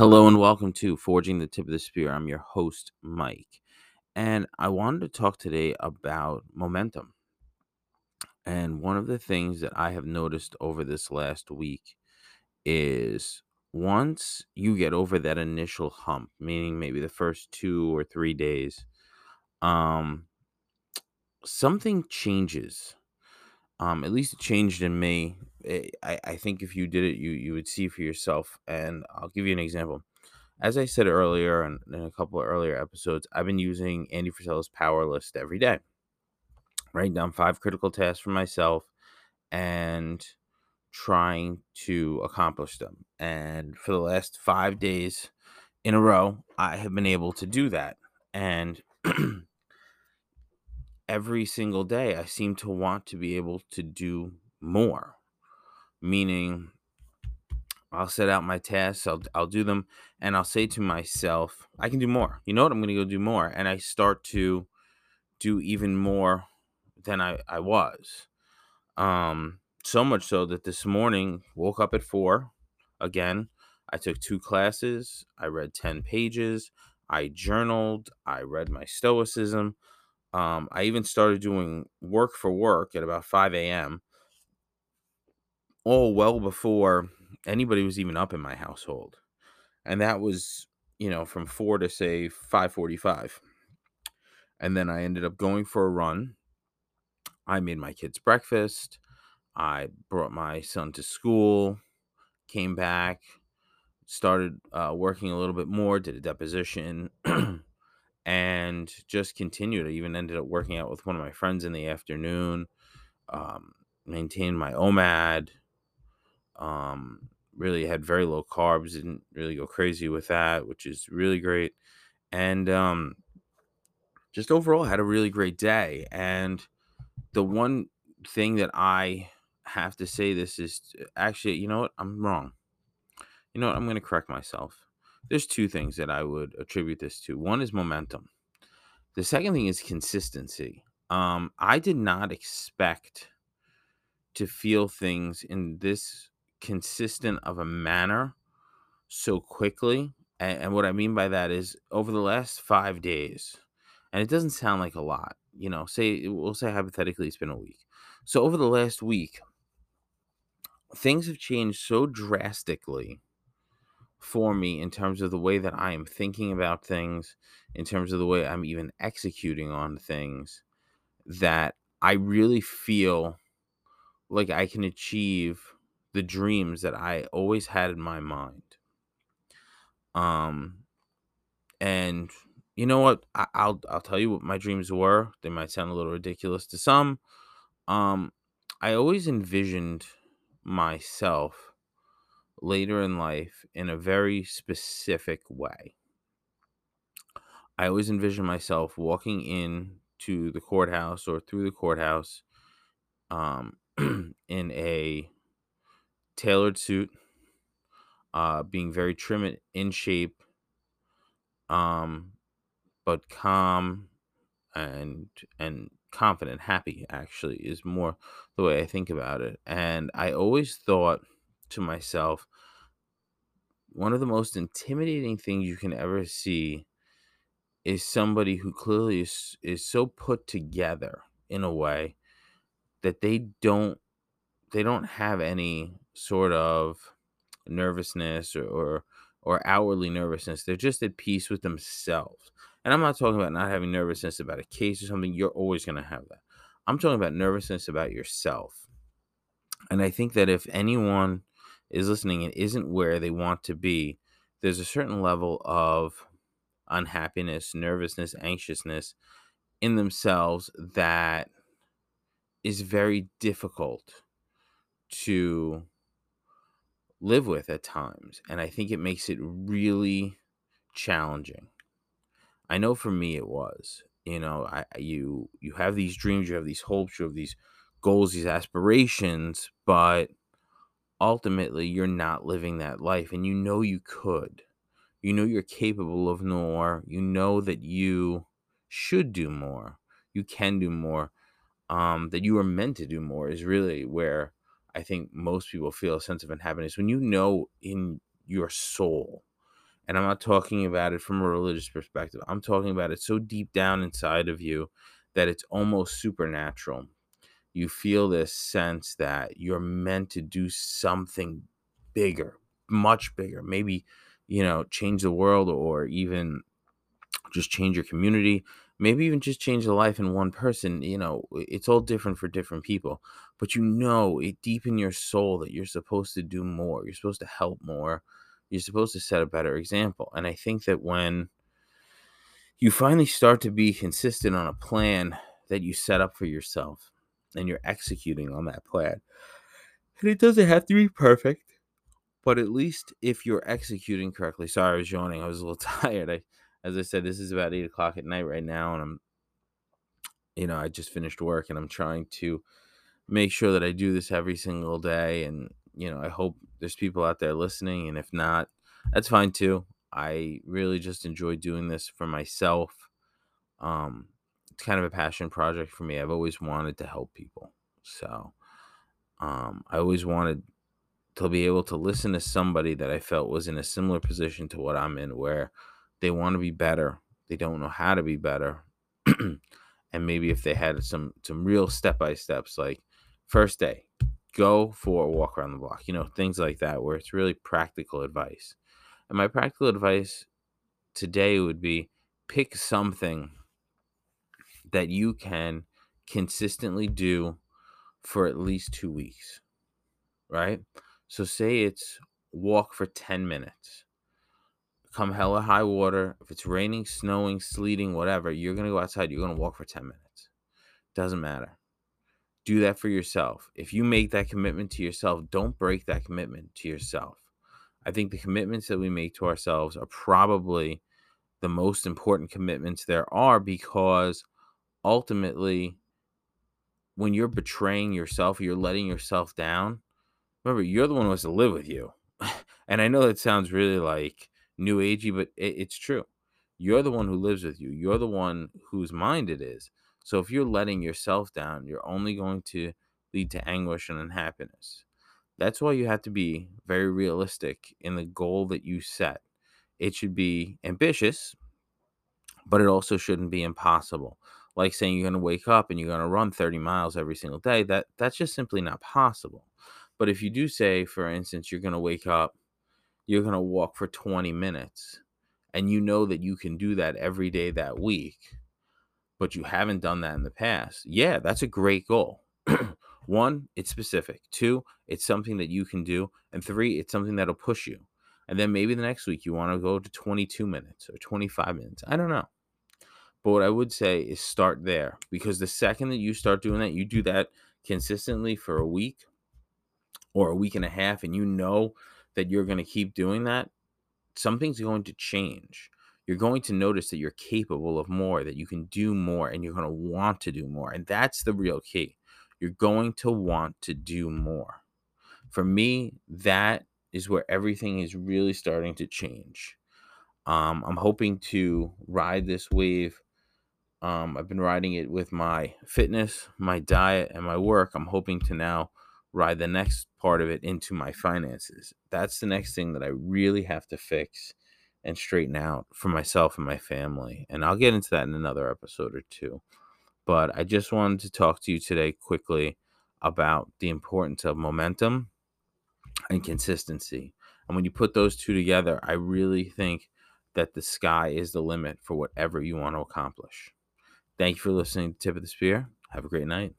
Hello and welcome to Forging the Tip of the Spear. I'm your host, Mike. And I wanted to talk today about momentum. And one of the things that I have noticed over this last week is once you get over that initial hump, meaning maybe the first two or three days, um, something changes. Um, at least it changed in me. Eh, I, I think if you did it, you you would see for yourself. And I'll give you an example. As I said earlier and in a couple of earlier episodes, I've been using Andy Frisella's Power List every day. Writing down five critical tasks for myself and trying to accomplish them. And for the last five days in a row, I have been able to do that. And every single day, I seem to want to be able to do more. Meaning, I'll set out my tasks, I'll, I'll do them, and I'll say to myself, I can do more. You know what? I'm going to go do more. And I start to do even more than I, I was. Um, so much so that this morning, woke up at four again. I took two classes, I read 10 pages, I journaled, I read my Stoicism. Um, I even started doing work for work at about 5 a.m. All well before anybody was even up in my household. And that was, you know, from 4 to say 5:45. And then I ended up going for a run. I made my kids breakfast. I brought my son to school, came back, started uh, working a little bit more, did a deposition, and just continued. I even ended up working out with one of my friends in the afternoon, um, maintained my OMAD, um, really had very low carbs, didn't really go crazy with that, which is really great. And um, just overall had a really great day. And the one thing that I have to say this is actually, you know what? I'm wrong. You know what? I'm going to correct myself. There's two things that I would attribute this to. One is momentum. The second thing is consistency. Um, I did not expect to feel things in this consistent of a manner so quickly. And, and what I mean by that is over the last five days, and it doesn't sound like a lot, you know, say, we'll say hypothetically it's been a week. So over the last week, things have changed so drastically for me in terms of the way that I am thinking about things, in terms of the way I'm even executing on things, that I really feel like I can achieve the dreams that I always had in my mind. Um, and you know what? I, will I'll tell you what my dreams were. They might sound a little ridiculous to some. Um, I always envisioned myself later in life in a very specific way. I always envision myself walking in to the courthouse or through the courthouse um, in a tailored suit, uh, being very trim in shape, um, but calm and and confident, happy. Actually, is more the way I think about it. And I always thought to myself, one of the most intimidating things you can ever see is somebody who clearly is, is so put together in a way that they don't they don't have any sort of nervousness or, or or outwardly nervousness. They're just at peace with themselves. And I'm not talking about not having nervousness about a case or something. You're always going to have that. I'm talking about nervousness about yourself. And I think that if anyone is listening and isn't where they want to be, there's a certain level of unhappiness, nervousness, anxiousness in themselves that is very difficult to live with at times. And I think it makes it really challenging. I know for me it was. You know, I you you have these dreams, you have these hopes, you have these goals, these aspirations, but ultimately you're not living that life and you know you could. You know you're capable of more. You know that you should do more. You can do more. Um, that you are meant to do more is really where I think most people feel a sense of unhappiness when you know in your soul And I'm not talking about it from a religious perspective. I'm talking about it so deep down inside of you that it's almost supernatural. You feel this sense that you're meant to do something bigger, much bigger. Maybe, you know, change the world or even just change your community, maybe even just change the life in one person. You know, it's all different for different people, but you know it deep in your soul that you're supposed to do more. You're supposed to help more. You're supposed to set a better example. And I think that when you finally start to be consistent on a plan that you set up for yourself and you're executing on that plan, and it doesn't have to be perfect, but at least if you're executing correctly. Sorry, I was yawning. I was a little tired. I as I said, this is about eight o'clock at night right now, and I'm, you know, I just finished work and I'm trying to make sure that I do this every single day. And, you know, I hope there's people out there listening. And if not, that's fine too. I really just enjoy doing this for myself. Um, kind of a passion project for me. I've always wanted to help people. So, um, I always wanted to be able to listen to somebody that I felt was in a similar position to what I'm in, where they want to be better. They don't know how to be better. and maybe if they had some some real step by steps, like first day, go for a walk around the block, you know, things like that, where it's really practical advice. And my practical advice today would be pick something that you can consistently do for at least two weeks, right? So, say it's walk for 10 minutes come hella high water, if it's raining, snowing, sleeting, whatever, you're going to go outside, you're going to walk for 10 minutes. Doesn't matter. Do that for yourself. If you make that commitment to yourself, don't break that commitment to yourself. I think the commitments that we make to ourselves are probably the most important commitments there are because ultimately, when you're betraying yourself, you're letting yourself down. Remember, you're the one who has to live with you. and I know that sounds really like new agey, but it, it's true. You're the one who lives with you. You're the one whose mind it is. So if you're letting yourself down, you're only going to lead to anguish and unhappiness. That's why you have to be very realistic in the goal that you set. It should be ambitious, but it also shouldn't be impossible. Like saying you're going to wake up and you're going to run 30 miles every single day, that that's just simply not possible. But if you do say, for instance, you're going to wake up you're going to walk for 20 minutes and you know that you can do that every day that week, but you haven't done that in the past, yeah, that's a great goal. One, it's specific. Two, it's something that you can do. And three, it's something that'll push you. And then maybe the next week you want to go to 22 minutes or 25 minutes. I don't know. But what I would say is start there because the second that you start doing that, you do that consistently for a week or a week and a half, and you know that you're going to keep doing that, something's going to change. You're going to notice that you're capable of more, that you can do more, and you're going to want to do more. And that's the real key. You're going to want to do more. For me, that is where everything is really starting to change. Um, I'm hoping to ride this wave. Um, I've been riding it with my fitness, my diet, and my work. I'm hoping to now ride the next part of it into my finances. That's the next thing that I really have to fix and straighten out for myself and my family. And I'll get into that in another episode or two. But I just wanted to talk to you today quickly about the importance of momentum and consistency. And when you put those two together, I really think that the sky is the limit for whatever you want to accomplish. Thank you for listening to Tip of the Spear. Have a great night.